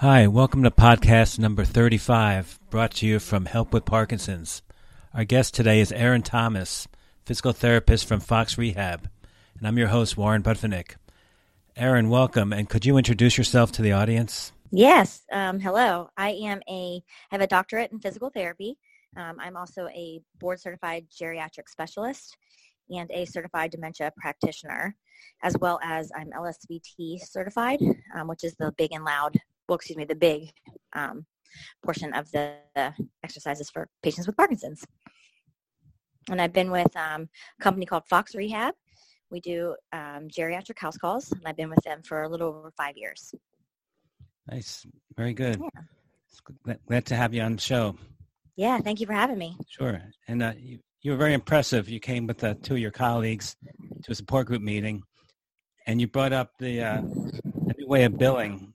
Hi, welcome to podcast number 35, brought to you from Help with Parkinson's. Our guest today is Aaron Thomas, physical therapist from Fox Rehab, and I'm your host, Warren Budfinick. Aaron, welcome, and could you introduce yourself to the audience? Yes. Um, hello. I am a have a doctorate in physical therapy. Um, I'm also a board certified geriatric specialist and a certified dementia practitioner, as well as I'm LSVT certified, um, which is the big and loud, well, excuse me, the big um, portion of the, the, exercises for patients with Parkinson's. And I've been with um, a company called Fox Rehab. We do um, geriatric house calls, and I've been with them for a little over five years. Nice. Very good. Yeah. Glad to have you on the show. Yeah, thank you for having me. Sure. And uh, you, you were very impressive. You came with uh, two of your colleagues to a support group meeting, and you brought up the, uh, new way of billing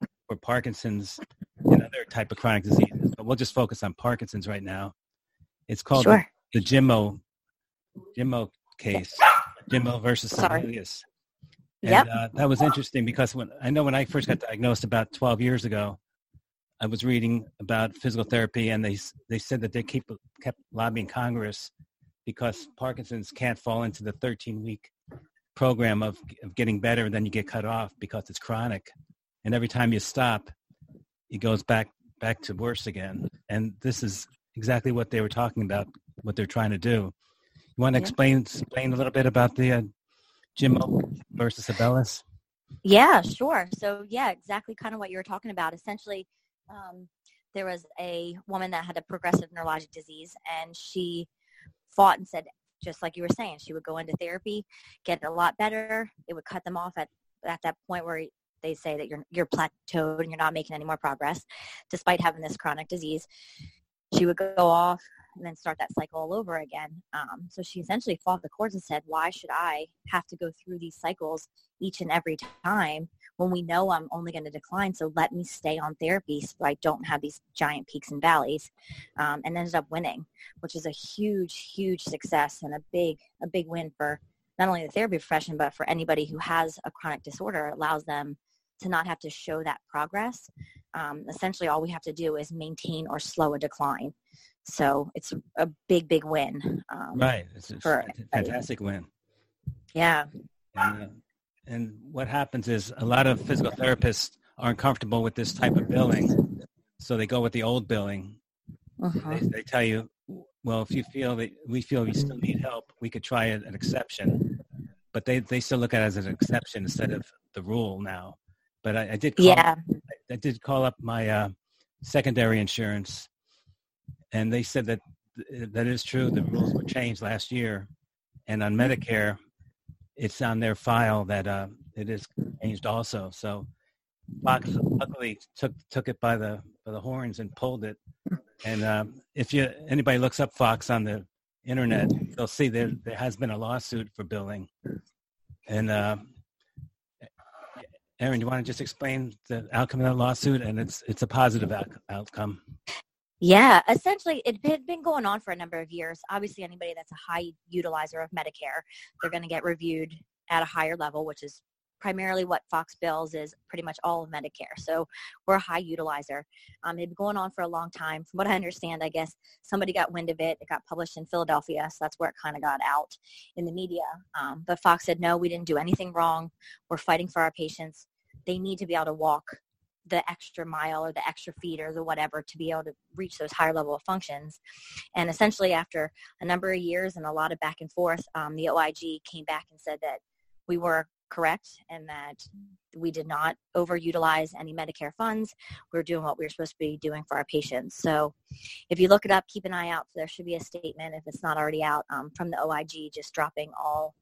Parkinson's and other type of chronic diseases. But we'll just focus on Parkinson's right now. It's called sure. the, the Jimmo Jimmo case, Jimmo versus Sebelius. And uh, that was interesting because when I know when I first got diagnosed about 12 years ago, I was reading about physical therapy, and they they said that they keep kept lobbying Congress because Parkinson's can't fall into the 13 week program of, of getting better, and then you get cut off because it's chronic, and every time you stop, it goes back back to worse again. And this is exactly what they were talking about, what they're trying to do. You want to yeah. explain explain a little bit about the uh, Jimmo versus Sebelius? Yeah, sure. So yeah, exactly kind of what you were talking about. Essentially, um, there was a woman that had a progressive neurologic disease and she fought and said, just like you were saying, she would go into therapy, get a lot better. It would cut them off at, at that point where they say that you're, you're plateaued and you're not making any more progress despite having this chronic disease. She would go off, and then start that cycle all over again. Um, so she essentially fought the courts and said, why should I have to go through these cycles each and every time when we know I'm only going to decline? So let me stay on therapy so I don't have these giant peaks and valleys um, and ended up winning, which is a huge, huge success and a big, a big win for not only the therapy profession, but for anybody who has a chronic disorder. It allows them to not have to show that progress. Um, essentially, all we have to do is maintain or slow a decline. So it's a big, big win. Um, right. It's a fantastic win. Yeah. And, uh, and what happens is a lot of physical therapists aren't comfortable with this type of billing. So they go with the old billing. Uh-huh. They, they, tell you, well, if you feel that we feel you still need help, we could try an exception. But they, they still look at it as an exception instead of the rule now. But I, I did call, yeah. I, I, did call up my uh, secondary insurance and they said that that is true. The rules were changed last year, and on Medicare, it's on their file that uh, it is changed also. So Fox luckily took took it by the by the horns and pulled it. And um, if you anybody looks up Fox on the internet, they'll see there there has been a lawsuit for billing. And uh, Erin, do you want to just explain the outcome of that lawsuit? And it's it's a positive out- outcome. Yeah, essentially, it had been going on for a number of years. Obviously, anybody that's a high utilizer of Medicare, they're going to get reviewed at a higher level, which is primarily what Fox bills is pretty much all of Medicare. So we're a high utilizer. Um, it had been going on for a long time. From what I understand, I guess somebody got wind of it. It got published in Philadelphia, so that's where it kind of got out in the media. Um, but Fox said, no, we didn't do anything wrong. We're fighting for our patients. They need to be able to walk the extra mile or the extra feet or the whatever to be able to reach those higher level of functions. And essentially after a number of years and a lot of back and forth, um, the OIG came back and said that we were correct and that we did not overutilize any Medicare funds. We are doing what we were supposed to be doing for our patients. So if you look it up, keep an eye out. There should be a statement, if it's not already out, um, from the OIG just dropping all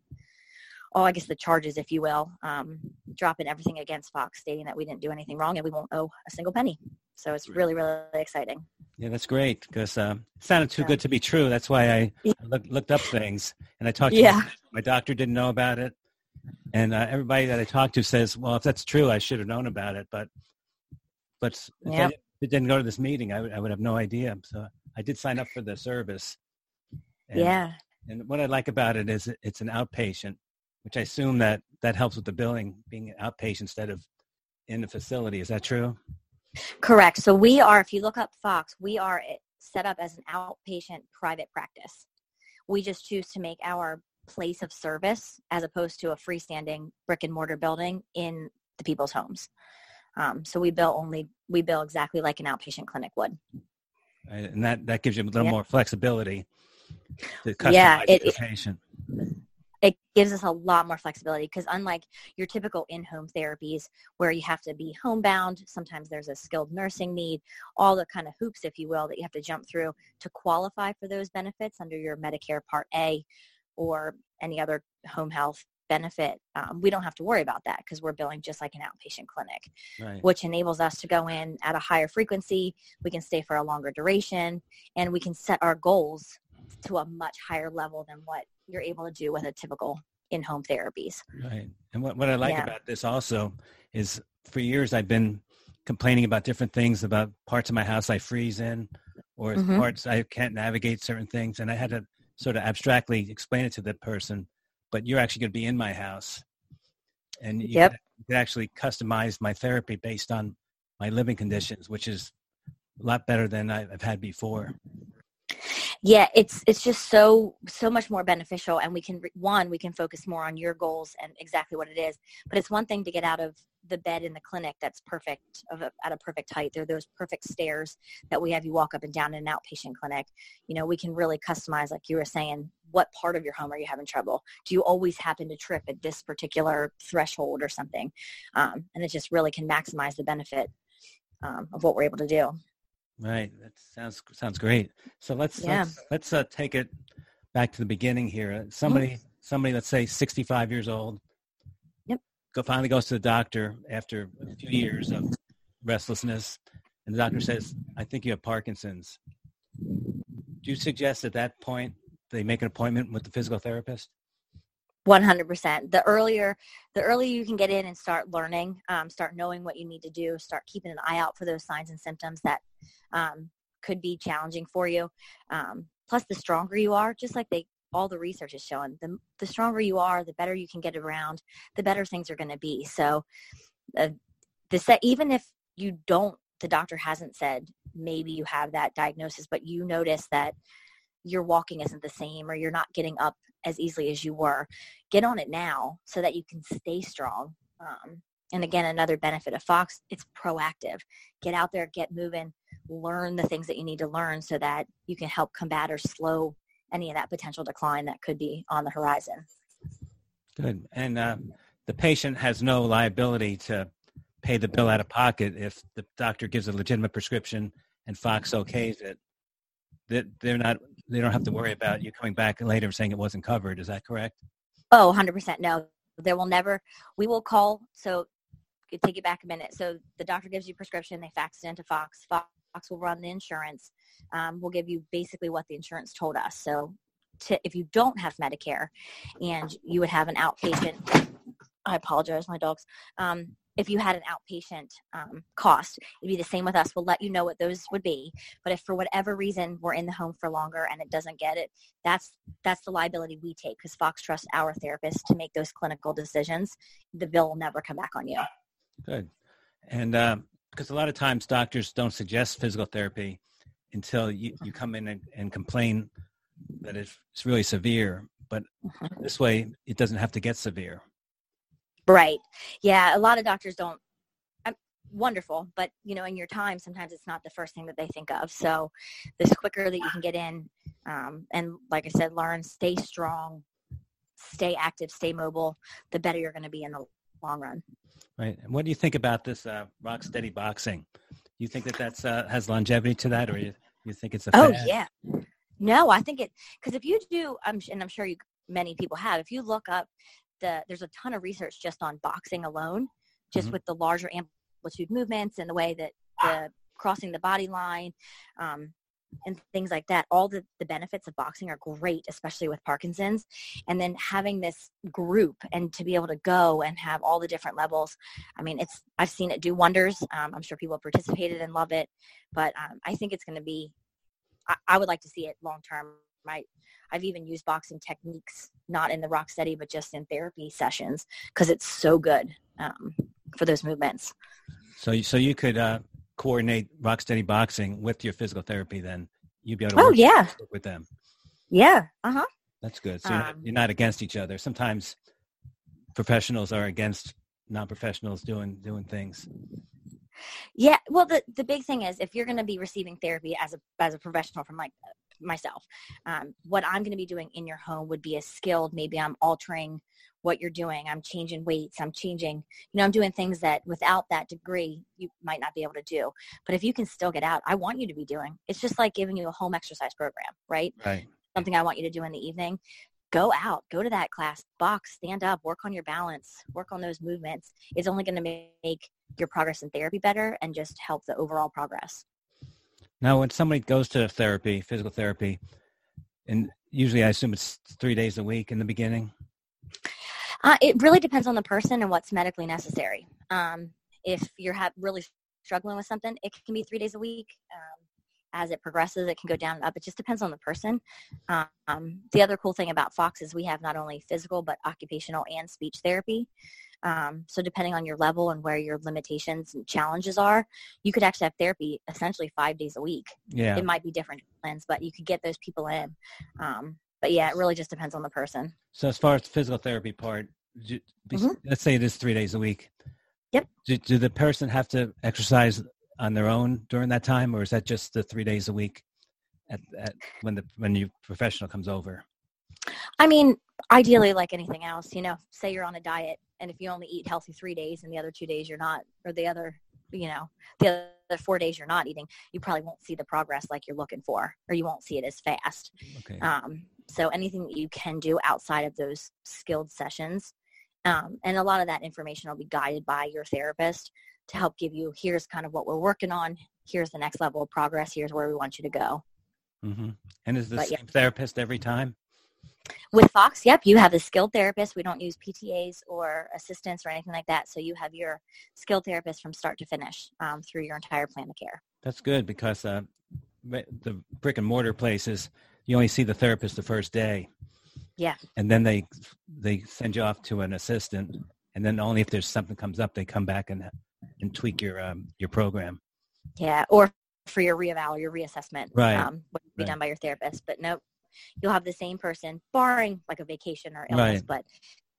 oh, I guess the charges, if you will, um, dropping everything against Fox, stating that we didn't do anything wrong and we won't owe a single penny. So it's really, really exciting. Yeah, that's great because uh, it sounded too yeah. good to be true. That's why I look, looked up things and I talked to yeah. my, my doctor didn't know about it. And uh, everybody that I talked to says, well, if that's true, I should have known about it. But but if. I, if it didn't go to this meeting, I would, I would have no idea. So I did sign up for the service. And, yeah. And what I like about it is it's an outpatient which I assume that that helps with the billing being an outpatient instead of in the facility. Is that true? Correct. So we are, if you look up Fox, we are set up as an outpatient private practice. We just choose to make our place of service as opposed to a freestanding brick and mortar building in the people's homes. Um, so we bill only, we bill exactly like an outpatient clinic would. And that, that gives you a little more flexibility to customize yeah, it, the patient. It gives us a lot more flexibility because unlike your typical in-home therapies where you have to be homebound, sometimes there's a skilled nursing need, all the kind of hoops, if you will, that you have to jump through to qualify for those benefits under your Medicare Part A or any other home health benefit, um, we don't have to worry about that because we're billing just like an outpatient clinic, right. which enables us to go in at a higher frequency. We can stay for a longer duration, and we can set our goals to a much higher level than what you're able to do with a typical in-home therapies. Right. And what, what I like yeah. about this also is for years I've been complaining about different things about parts of my house I freeze in or mm-hmm. parts I can't navigate certain things. And I had to sort of abstractly explain it to the person but you're actually going to be in my house and you, yep. could, you could actually customize my therapy based on my living conditions which is a lot better than i've had before yeah it's it's just so so much more beneficial and we can one we can focus more on your goals and exactly what it is but it's one thing to get out of the bed in the clinic that's perfect of a, at a perfect height. They're those perfect stairs that we have you walk up and down in an outpatient clinic. You know we can really customize like you were saying what part of your home are you having trouble? Do you always happen to trip at this particular threshold or something? Um, and it just really can maximize the benefit um, of what we're able to do Right. That sounds sounds great. So let's yeah. let's, let's uh, take it back to the beginning here. Uh, somebody mm-hmm. somebody let's say 65 years old. Yep. Go finally goes to the doctor after a few years of restlessness, and the doctor says, "I think you have Parkinson's." Do you suggest at that point they make an appointment with the physical therapist? 100% the earlier the earlier you can get in and start learning um, start knowing what you need to do start keeping an eye out for those signs and symptoms that um, could be challenging for you. Um, plus the stronger you are just like they all the research is showing the, the stronger you are the better you can get around the better things are going to be. So uh, the set even if you don't the doctor hasn't said maybe you have that diagnosis but you notice that your walking isn't the same or you're not getting up as easily as you were get on it now so that you can stay strong. Um, and again another benefit of fox it's proactive. Get out there get moving learn the things that you need to learn so that you can help combat or slow any of that potential decline that could be on the horizon good and uh, the patient has no liability to pay the bill out of pocket if the doctor gives a legitimate prescription and fox okays it that they're not they don't have to worry about you coming back later saying it wasn't covered. Is that correct? Oh, 100% no. There will never, we will call. So take it back a minute. So the doctor gives you prescription. They fax it into Fox. Fox will run the insurance. Um, we'll give you basically what the insurance told us. So to, if you don't have Medicare and you would have an outpatient, I apologize, my dogs. Um, if you had an outpatient um, cost, it'd be the same with us. We'll let you know what those would be. But if for whatever reason we're in the home for longer and it doesn't get it, that's that's the liability we take because Fox trusts our therapist to make those clinical decisions. The bill will never come back on you. Good, and because a lot of times doctors don't suggest physical therapy until you, you come in and, and complain that it's really severe. But mm-hmm. this way, it doesn't have to get severe. Right. Yeah. A lot of doctors don't. I'm, wonderful, but you know, in your time, sometimes it's not the first thing that they think of. So, this quicker that you can get in, um, and like I said, learn, stay strong, stay active, stay mobile, the better you're going to be in the long run. Right. And what do you think about this uh, rock steady boxing? You think that that's uh, has longevity to that, or you you think it's a oh fad? yeah. No, I think it because if you do, I'm and I'm sure you many people have. If you look up the there's a ton of research just on boxing alone, just mm-hmm. with the larger amplitude movements and the way that the crossing the body line um, and things like that. All the, the benefits of boxing are great, especially with Parkinson's. And then having this group and to be able to go and have all the different levels. I mean, it's I've seen it do wonders. Um, I'm sure people have participated and love it, but um, I think it's going to be. I, I would like to see it long term. Right, I've even used boxing techniques, not in the rock steady, but just in therapy sessions because it's so good um, for those movements. So, so you could uh, coordinate Rocksteady Boxing with your physical therapy, then you'd be able to Oh work yeah, with them. yeah. Uh huh. That's good. So you're, not, Um, you're not against each other. Sometimes professionals are against non-professionals doing doing things. Yeah. Well, the the big thing is if you're going to be receiving therapy as a as a professional from like myself, um, what I'm going to be doing in your home would be a skilled. Maybe I'm altering what you're doing. I'm changing weights. I'm changing. You know, I'm doing things that without that degree you might not be able to do. But if you can still get out, I want you to be doing. It's just like giving you a home exercise program, right? Right. something I want you to do in the evening, go out, go to that class, box, stand up, work on your balance, work on those movements. It's only going to make your progress in therapy better and just help the overall progress. Now, when somebody goes to therapy, physical therapy, and usually I assume it's three days a week in the beginning. Uh, it really depends on the person and what's medically necessary. Um, if you're ha- really struggling with something, it can be three days a week. Um, as it progresses, it can go down and up. It just depends on the person. Um, the other cool thing about Fox is we have not only physical but occupational and speech therapy. Um, so depending on your level and where your limitations and challenges are, you could actually have therapy essentially five days a week. Yeah. It might be different plans, but you could get those people in. But yeah, it really just depends on the person. So as far as the physical therapy part, do- Mhm. let's say it is three days a week. Yep. Do, do the person have to exercise on their own during that time, or is that just the three days a week at, at when the when your professional comes over? I mean, ideally, like anything else, you know, say you're on a diet and if you only eat healthy three days and the other two days you're not, or the other, you know, the other four days you're not eating, you probably won't see the progress like you're looking for, or you won't see it as fast. Okay. Um, so anything that you can do outside of those skilled sessions, um, and a lot of that information will be guided by your therapist to help give you, here's kind of what we're working on, here's the next level of progress, here's where we want you to go. hmm And is the but yeah. same therapist every time? With Fox, yep, you have a skilled therapist. We don't use PTAs or assistants or anything like that. So you have your skilled therapist from start to finish um, through your entire plan of care. That's good because uh, the brick and mortar places, you only see the therapist the first day. Yeah. And then they they send you off to an assistant, and then only if there's something comes up, they come back and and tweak your um, your program. Yeah, or for your reeval or your reassessment, Right, Um, would be right. done by your therapist. But nope, you'll have the same person, barring like a vacation or illness. Right. But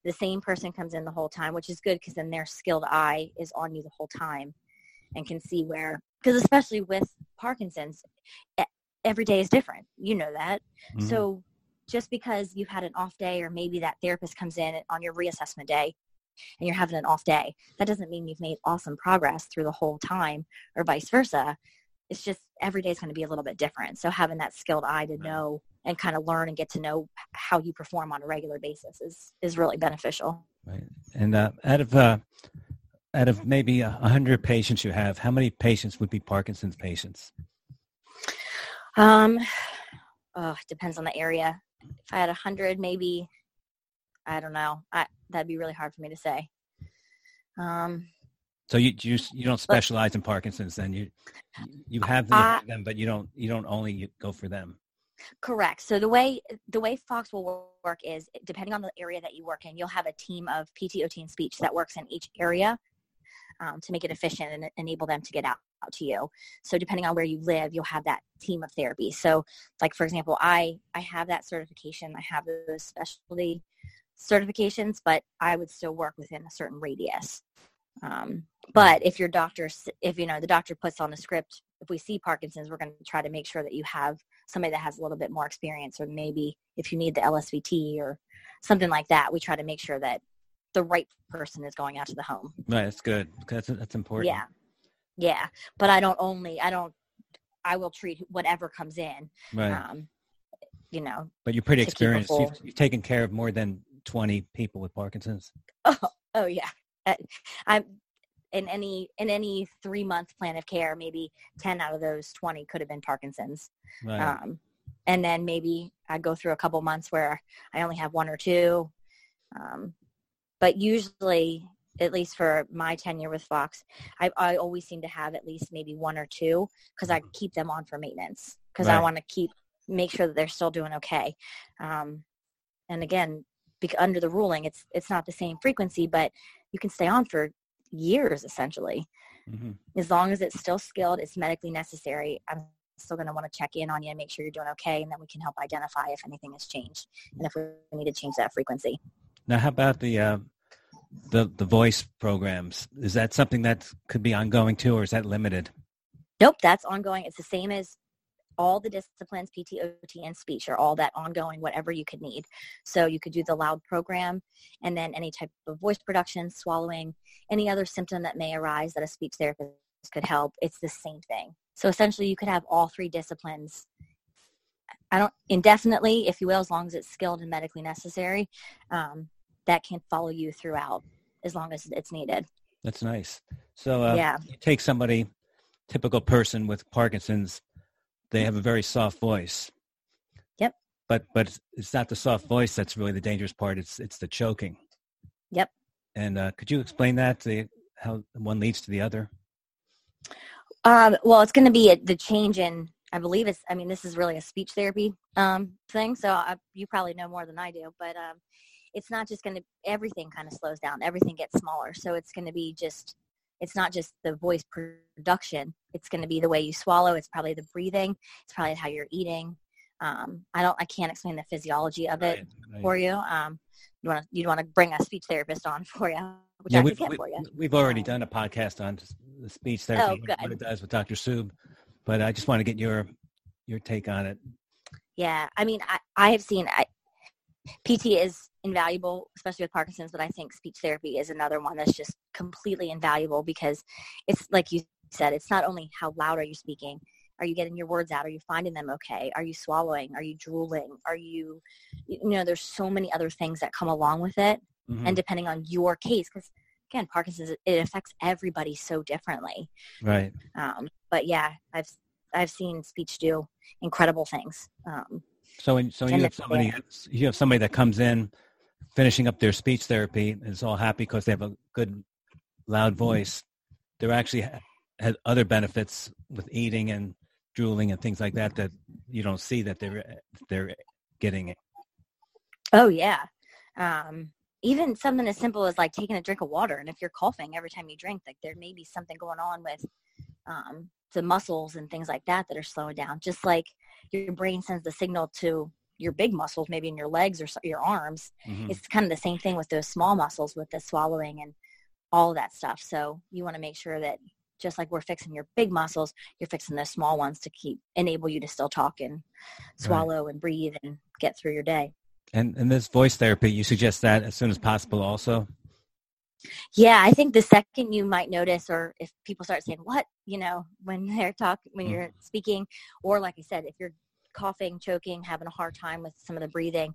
the same person comes in the whole time, which is good because then their skilled eye is on you the whole time and can see where. Because especially with Parkinson's, e- every day is different. You know that. Mhm. So just because you've had an off day or maybe that therapist comes in on your reassessment day and you're having an off day, that doesn't mean you've made awesome progress through the whole time or vice versa. It's just every day is going to be a little bit different. So having that skilled eye to Right. know and kind of learn and get to know how you perform on a regular basis is is really beneficial. Right. And uh, out of uh, out of maybe a hundred patients you have, how many patients would be Parkinson's patients? Um, oh, it depends on the area. If I had a hundred, maybe I don't know. I, that'd be really hard for me to say. Um, So you you you don't specialize in Parkinson's, then you you have them, them, but you don't you don't only go for them. Correct. So the way the way Fox will work is depending on the area that you work in, you'll have a team of PTOT and speech that works in each area um, to make it efficient and enable them to get out to you. So depending on where you live, you'll have that team of therapy. So like for example, I I have that certification. I have those specialty certifications, but I would still work within a certain radius. Um, but if your doctor, if you know the doctor puts on the script, if we see Parkinson's, we're going to try to make sure that you have somebody that has a little bit more experience or maybe if you need the LSVT or something like that, we try to make sure that the right person is going out to the home. Right, that's good. That's that's important. Yeah. Yeah. But I don't only, I don't, I will treat whatever comes in. Right. Um, you know, but you're pretty to keep it experienced. You've, you've taken care of more than 20 people with Parkinson's. oh oh yeah. Uh, I'm in any, in any three month plan of care, maybe 10 out of those 20 could have been Parkinson's. Right. Um, and then maybe I go through a couple months where I only have one or two. Um, but usually, at least for my tenure with Fox, I, I always seem to have at least maybe one or two because I keep them on for maintenance because I want to keep make sure that they're still doing okay. Um, and again, bec- under the ruling, it's it's not the same frequency, but you can stay on for years essentially. Mm-hmm. As long as it's still skilled, it's medically necessary. I'm still going to want to check in on you and make sure you're doing okay, and then we can help identify if anything has changed and if we need to change that frequency. Now, how about the uh, the the voice programs? Is that something that could be ongoing too, or is that limited? Nope, that's ongoing. It's the same as all the disciplines, PT, OT, and speech are all that ongoing, whatever you could need. So you could do the loud program and then any type of voice production, swallowing, any other symptom that may arise that a speech therapist could help. It's the same thing. So essentially you could have all three disciplines I don't indefinitely, if you will, as long as it's skilled and medically necessary, um, that can follow you throughout as long as it's needed. That's nice. So uh, yeah, you take somebody, typical person with Parkinson's, they have a very soft voice. Yep. But but it's not the soft voice that's really the dangerous part. It's it's the choking. Yep. And uh, could you explain that the, how one leads to the other? Um, well, it's going to be a, the change in. I believe it's. I mean, this is really a speech therapy um, thing, so I, you probably know more than I do. But um, it's not just going to. Everything kind of slows down. Everything gets smaller. So it's going to be just it's not just the voice production. It's going to be the way you swallow. It's probably the breathing. It's probably how you're eating. Um, I don't. I can't explain the physiology of it right, right. for you. Um, you want to you want to bring a speech therapist on for you, which yeah, I we've, can for you. We've already done a podcast on the speech therapy, oh, what it does with Dr. Sub, but I just want to get your your take on it. Yeah, I mean, I, I have seen I, PT is invaluable, especially with Parkinson's, but I think speech therapy is another one that's just completely invaluable because it's like you said, it's not only how loud are you speaking, are you getting your words out? Are you finding them okay? Are you swallowing? Are you drooling? Are you, you know, there's so many other things that come along with it. Mm-hmm. And depending on your case, because again, Parkinson's, it affects everybody so differently. Right. Um, but yeah, I've, I've seen speech do incredible things. Um, so, when, so you have somebody, you have somebody that comes in, finishing up their speech therapy, and is all happy because they have a good, loud voice. They're actually had other benefits with eating and drooling and things like that that you don't see that they're they're getting it. Oh yeah, um, even something as simple as like taking a drink of water, and if you're coughing every time you drink, like there may be something going on with um, the muscles and things like that that are slowing down. Just like your brain sends the signal to your big muscles, maybe in your legs or your arms. Mm-hmm. It's kind of the same thing with those small muscles with the swallowing and all that stuff. So you want to make sure that just like we're fixing your big muscles, you're fixing those small ones to keep enable you to still talk and swallow right. and breathe and get through your day. And and this voice therapy, you suggest that as soon as possible also? Yeah, I think the second you might notice, or if people start saying "what," you know, when they're talking, when you're mm. speaking, or like I said, if you're coughing, choking, having a hard time with some of the breathing,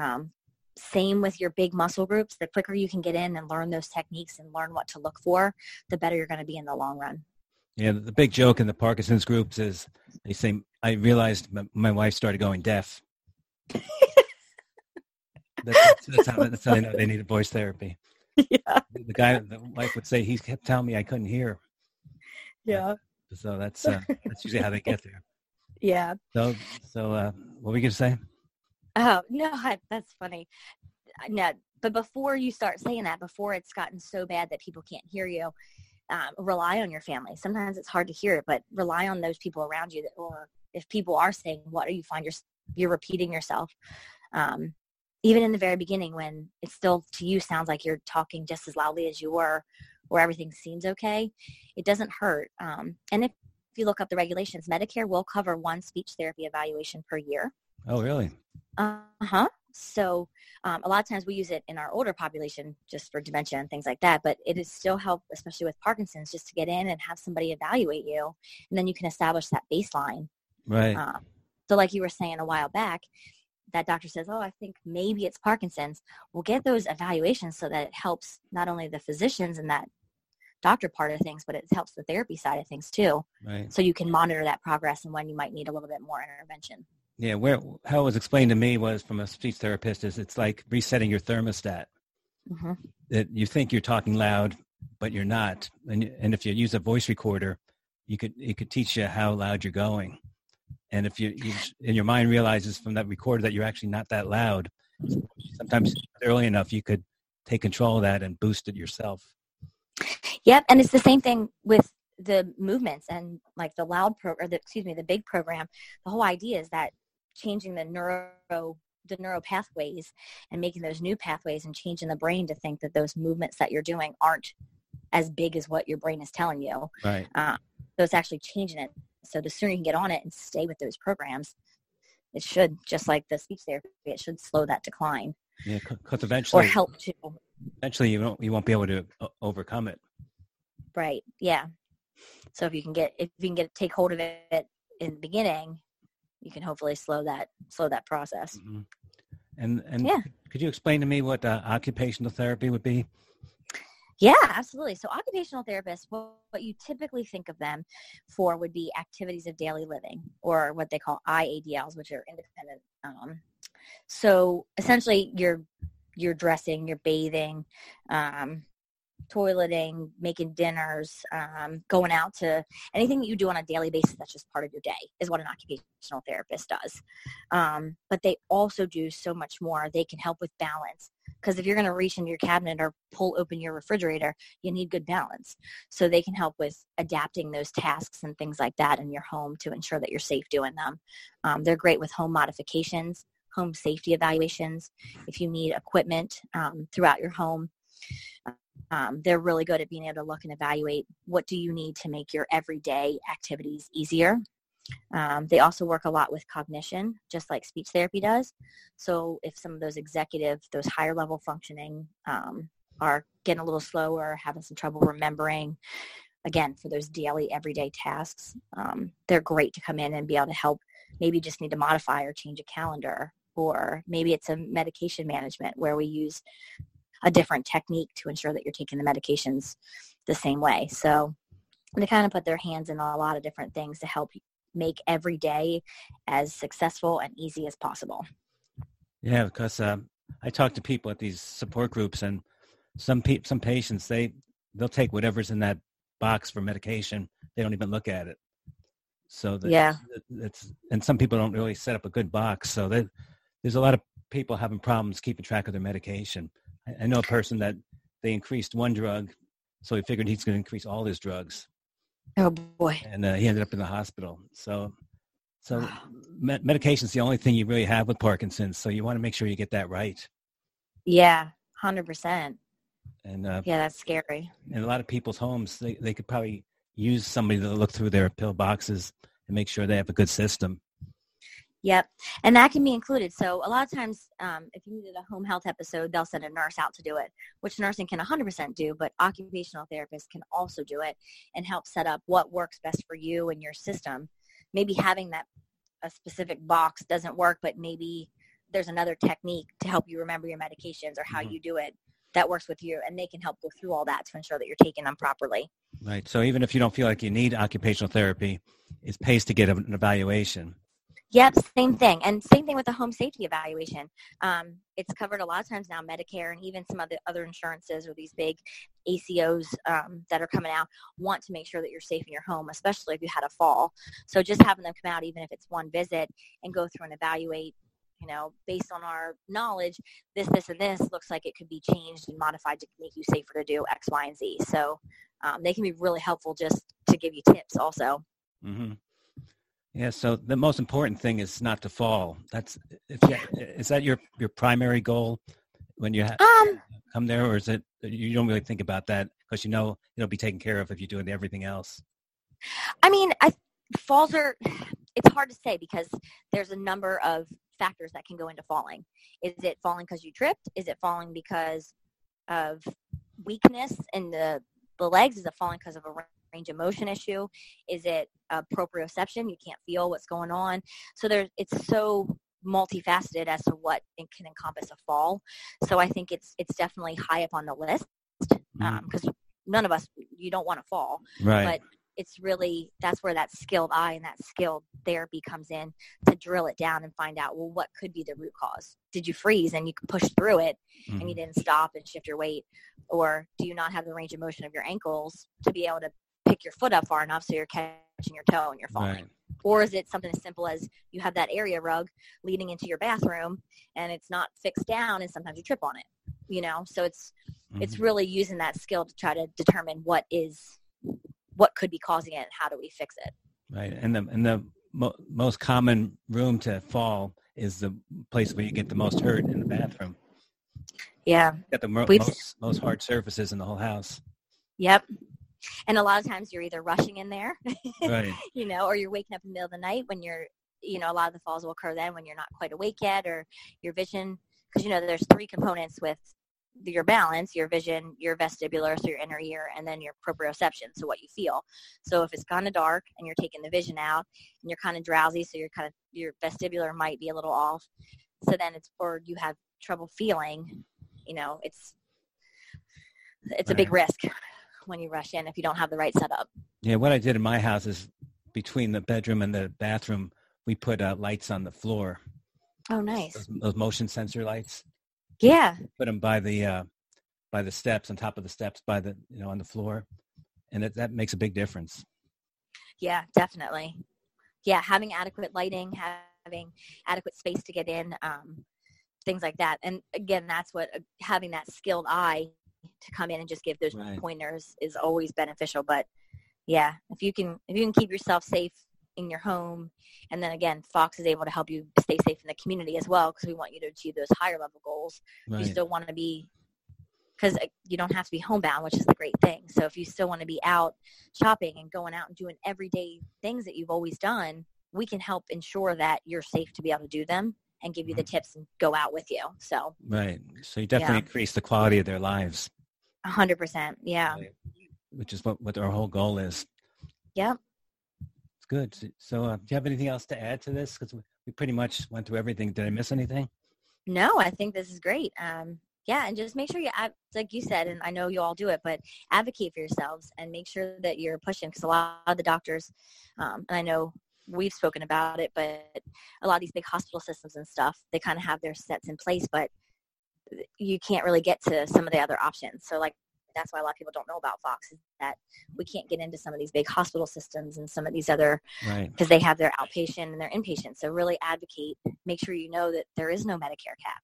um, same with your big muscle groups. The quicker you can get in and learn those techniques and learn what to look for, the better you're going to be in the long run. Yeah, the big joke in the Parkinson's groups is they say, I realized my wife started going deaf. that's, that's, how, that's how they know they needed voice therapy. Yeah. The guy, the wife would say, he kept telling me I couldn't hear. Yeah. So that's uh, that's usually how they get there. Yeah. So so uh, what were you gonna say? Oh no, that's funny. No, but before you start saying that, before it's gotten so bad that people can't hear you, um, rely on your family. Sometimes it's hard to hear it, but rely on those people around you. That, or if people are saying, "What?" or you find you're you're repeating yourself. Um, even in the very beginning, when it still to you sounds like you're talking just as loudly as you were, or everything seems okay, it doesn't hurt. Um, and if, if you look up the regulations, Medicare will cover one speech therapy evaluation per year. Oh, really? Uh huh. So um, a lot of times we use it in our older population just for dementia and things like that, but it is still help, especially with Parkinson's, just to get in and have somebody evaluate you, and then you can establish that baseline. Right. Um, so, like you were saying a while back, that doctor says, "Oh, I think maybe it's Parkinson's." We'll get those evaluations so that it helps not only the physicians and that doctor part of things, but it helps the therapy side of things too. Right. So you can monitor that progress and when you might need a little bit more intervention. Yeah, where how it was explained to me was from a speech therapist is it's like resetting your thermostat. Mm-hmm. That you think you're talking loud, but you're not, and and if you use a voice recorder, you could it could teach you how loud you're going, and if you, you and your mind realizes from that recorder that you're actually not that loud, sometimes early enough you could take control of that and boost it yourself. Yep, and it's the same thing with the movements and like the loud pro or the excuse me the big program. The whole idea is that changing the neuro the neural pathways and making those new pathways and changing the brain to think that those movements that you're doing aren't as big as what your brain is telling you. Right. Uh, so it's actually changing it so the sooner you can get on it and stay with those programs it should just like the speech therapy it should slow that decline yeah because eventually or help to eventually you won't you won't be able to uh, overcome it right yeah so if you can get if you can get take hold of it in the beginning, you can hopefully slow that slow that process. Mm-hmm. And and yeah. could you explain to me what uh, occupational therapy would be? Yeah, absolutely. So occupational therapists, what, what you typically think of them for would be activities of daily living or what they call IADLs, which are independent. Um, so essentially you're, you're dressing, you're bathing, um, toileting, making dinners, um, going out to anything that you do on a daily basis that's just part of your day is what an occupational therapist does. Um, but they also do so much more. They can help with balance because if you're going to reach into your cabinet or pull open your refrigerator, you need good balance. So they can help with adapting those tasks and things like that in your home to ensure that you're safe doing them. Um, they're great with home modifications home safety evaluations if you need equipment um, throughout your home um, they're really good at being able to look and evaluate what do you need to make your everyday activities easier. Um, they also work a lot with cognition, just like speech therapy does. So if some of those executive, those higher level functioning um, are getting a little slower, having some trouble remembering, again, for those daily, everyday tasks, um, they're great to come in and be able to help. Maybe just need to modify or change a calendar or maybe it's a medication management where we use a different technique to ensure that you're taking the medications the same way. So they kind of put their hands in a lot of different things to help make every day as successful and easy as possible. Yeah, because uh, I talk to people at these support groups, and some pe- some patients they they'll take whatever's in that box for medication. They don't even look at it. So that, yeah, it's and some people don't really set up a good box. So that there's a lot of people having problems keeping track of their medication. I know a person that they increased one drug, so he figured he's going to increase all his drugs. Oh boy! And uh, he ended up in the hospital. So, so med- medication is the only thing you really have with Parkinson's. So you want to make sure you get that right. Yeah, hundred percent. And uh, yeah, that's scary. In a lot of people's homes, they they could probably use somebody to look through their pill boxes and make sure they have a good system. Yep. And that can be included. So a lot of times, um, if you needed a home health episode, they'll send a nurse out to do it, which nursing can 100% do, but occupational therapists can also do it and help set up what works best for you and your system. Maybe having that a specific box doesn't work, but maybe there's another technique to help you remember your medications or how mm-hmm. you do it that works with you and they can help go through all that to ensure that you're taking them properly. Right. So even if you don't feel like you need occupational therapy, it pays to get an evaluation Yep, same thing. And same thing with the home safety evaluation. Um, it's covered a lot of times now, Medicare and even some of the other insurances or these big ACOs um, that are coming out want to make sure that you're safe in your home, especially if you had a fall. So just having them come out, even if it's one visit, and go through and evaluate you know, based on our knowledge, this, this, and this looks like it could be changed and modified to make you safer to do X, Y, and Z. So um, they can be really helpful just to give you tips also. Mm-hmm. Yeah. So the most important thing is not to fall. That's is that your your primary goal when you have, um, come there, or is it you don't really think about that because you know it'll be taken care of if you're doing everything else? I mean, I, falls are. It's hard to say because there's a number of factors that can go into falling. Is it falling because you tripped? Is it falling because of weakness in the the legs? Is it falling because of a range of motion issue? Is it a proprioception? You can't feel what's going on. So there's it's so multifaceted as to what it can encompass a fall. So I think it's it's definitely high up on the list because mm-hmm. um, none of us you don't want to fall, right? But it's really that's where that skilled eye and that skilled therapy comes in to drill it down and find out well what could be the root cause did you freeze and you push through it mm-hmm. and you mm-hmm. didn't stop and shift your weight or do you not have the range of motion of your ankles to be able to pick your foot up far enough so you're catching your toe and you're falling? Right. Or is it something as simple as you have that area rug leading into your bathroom and it's not fixed down and sometimes you trip on it? You know, so it's Mm-hmm. It's really using that skill to try to determine what is what could be causing it and how do we fix it. Right, and the and the mo- most common room to fall is the place where you get the most hurt in the bathroom. Yeah. Got the mo- most most hard surfaces in the whole house. Yep. And a lot of times you're either rushing in there, Right. you know, or you're waking up in the middle of the night when you're, you know, a lot of the falls will occur then when you're not quite awake yet or your vision, because, you know, there's three components with your balance, your vision, your vestibular, so your inner ear, and then your proprioception, so what you feel. So if it's kind of dark and you're taking the vision out and you're kind of drowsy, so you're kind of, your vestibular might be a little off. So then it's, or you have trouble feeling, you know, it's, it's a big risk when you rush in if you don't have the right setup. Yeah, what I did in my house is between the bedroom and the bathroom, we put uh, lights on the floor. Oh, nice. Those, those motion sensor lights. Yeah. Put them by the uh, by the steps, on top of the steps, by the you know on the floor, and it, that makes a big difference. Yeah, definitely. Yeah, having adequate lighting, having adequate space to get in, um, things like that. And again, that's what uh, having that skilled eye to come in and just give those Right. pointers is always beneficial. But yeah, if you can if you can keep yourself safe in your home, and then again, Fox is able to help you stay safe in the community as well because we want you to achieve those higher level goals. Right. you still want to be because you don't have to be homebound which is the great thing so if you still want to be out shopping and going out and doing everyday things that you've always done we can help ensure that you're safe to be able to do them and give you the tips and go out with you so Right. So you definitely Yeah. increase the quality of their lives, A 100% yeah Right. which is what, what our whole goal is. Yep. It's good. So, so uh, do you have anything else to add to this? Because we, pretty much went through everything. Did I miss anything? no i think this is great um yeah and just make sure you like you said and i know you all do it but advocate for yourselves and make sure that you're pushing because a lot of the doctors um, and i know we've spoken about it but a lot of these big hospital systems and stuff they kind of have their sets in place but you can't really get to some of the other options so like that's why a lot of people don't know about fox is that we can't get into some of these big hospital systems and some of these other Right. because they have their outpatient and their inpatient. So really advocate, make sure you know that there is no Medicare cap.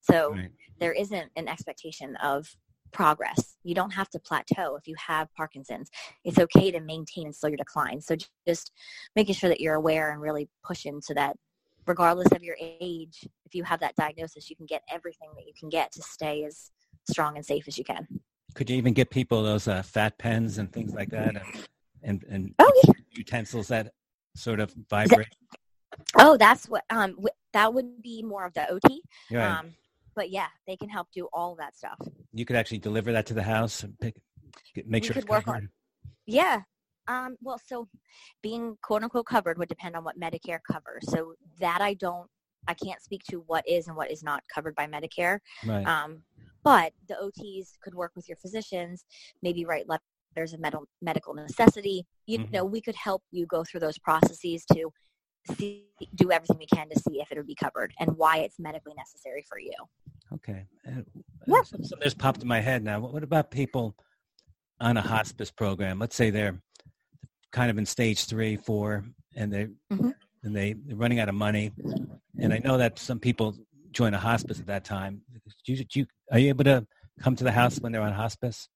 So Right. there isn't an expectation of progress. You don't have to plateau if you have Parkinson's. It's okay to maintain and slow your decline. So just making sure that you're aware and really pushing so that regardless of your age, if you have that diagnosis, you can get everything that you can get to stay as strong and safe as you can. Could you even get people those uh, fat pens and things like that, and and, and Oh, yeah. utensils that sort of vibrate? Oh, that's what, um, w- that would be more of the OT. Right. Um, but yeah, they can help do all that stuff. you could actually deliver that to the house and pick, make We sure it's work on- covered. Yeah. Um, well, so being quote unquote covered would depend on what Medicare covers. So that I don't, I can't speak to what is and what is not covered by Medicare. Right. Um, but the OTs could work with your physicians, maybe write letters of medical medical necessity. You Mhm. know, we could help you go through those processes to see, do everything we can to see if it would be covered and why it's medically necessary for you. Okay. Uh, Yeah. Something just popped in my head now. What, about people on a hospice program? Let's say they're kind of in stage three, four, and they Mhm. and they they're running out of money. And I know that some people join a hospice at that time. Do you, do you, are you able to come to the house when they're on hospice?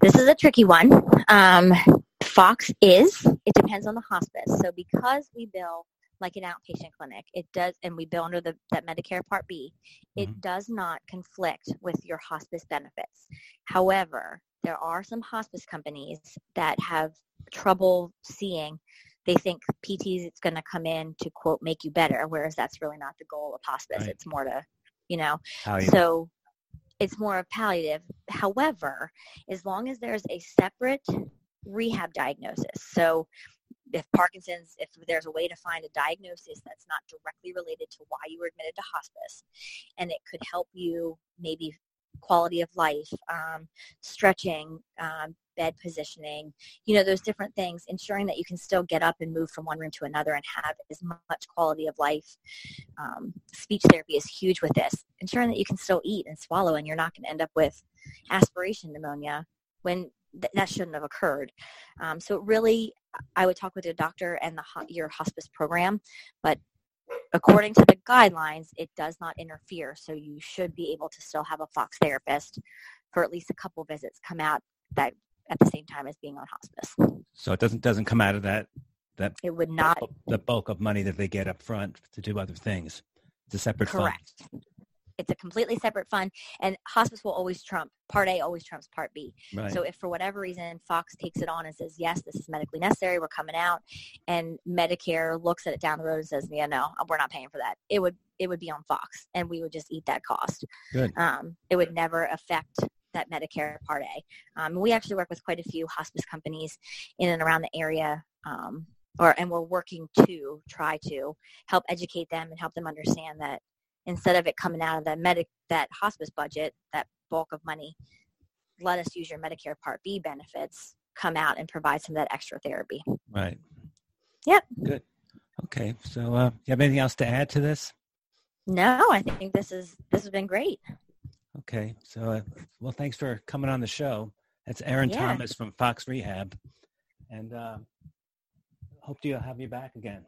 This is a tricky one. Um, Fox is. It depends on the hospice. So because we bill like an outpatient clinic, it does, and we bill under the that Medicare Part B, it Mhm. does not conflict with your hospice benefits. However, there are some hospice companies that have trouble seeing. They think PTs it's going to come in to quote make you better, whereas that's really not the goal of hospice. Right. It's more to, you know, you, so it's more of palliative. However, as long as there's a separate rehab diagnosis, so if Parkinson's, if there's a way to find a diagnosis that's not directly related to why you were admitted to hospice, and it could help you maybe quality of life, um, stretching, um, bed positioning, you know, those different things, ensuring that you can still get up and move from one room to another and have as much quality of life. Um, speech therapy is huge with this, ensuring that you can still eat and swallow and you're not going to end up with aspiration pneumonia when th- that shouldn't have occurred. Um, so it really, I would talk with your doctor and the your hospice program, but according to the guidelines, it does not interfere. So you should be able to still have a Fox therapist for at least a couple visits come out that at the same time as being on hospice. So it doesn't doesn't come out of that that It would not the bulk of money that they get up front to do other things. It's a separate correct. It's a completely separate fund, and hospice will always trump Part A. Always trumps Part B. Right. So if for whatever reason Fox takes it on and says, yes, this is medically necessary, we're coming out, and Medicare looks at it down the road and says, yeah, no, we're not paying for that. It would it would be on Fox, and we would just eat that cost. Good. Um, it would never affect that Medicare Part A. Um, we actually work with quite a few hospice companies in and around the area. Um, or, and we're working to try to help educate them and help them understand that instead of it coming out of the medic that hospice budget, that bulk of money, let us use your Medicare Part B benefits, come out and provide some of that extra therapy. Right. Yep. Good. Okay. So, uh, you have anything else to add to this? No, I think this is this has been great. Okay. So, uh, well, thanks for coming on the show. That's Aaron Yeah. Thomas from Fox Rehab, and uh, hope to have you back again.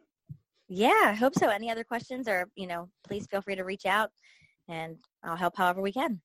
Yeah, I hope so. Any other questions or, you know, please feel free to reach out and I'll help however we can.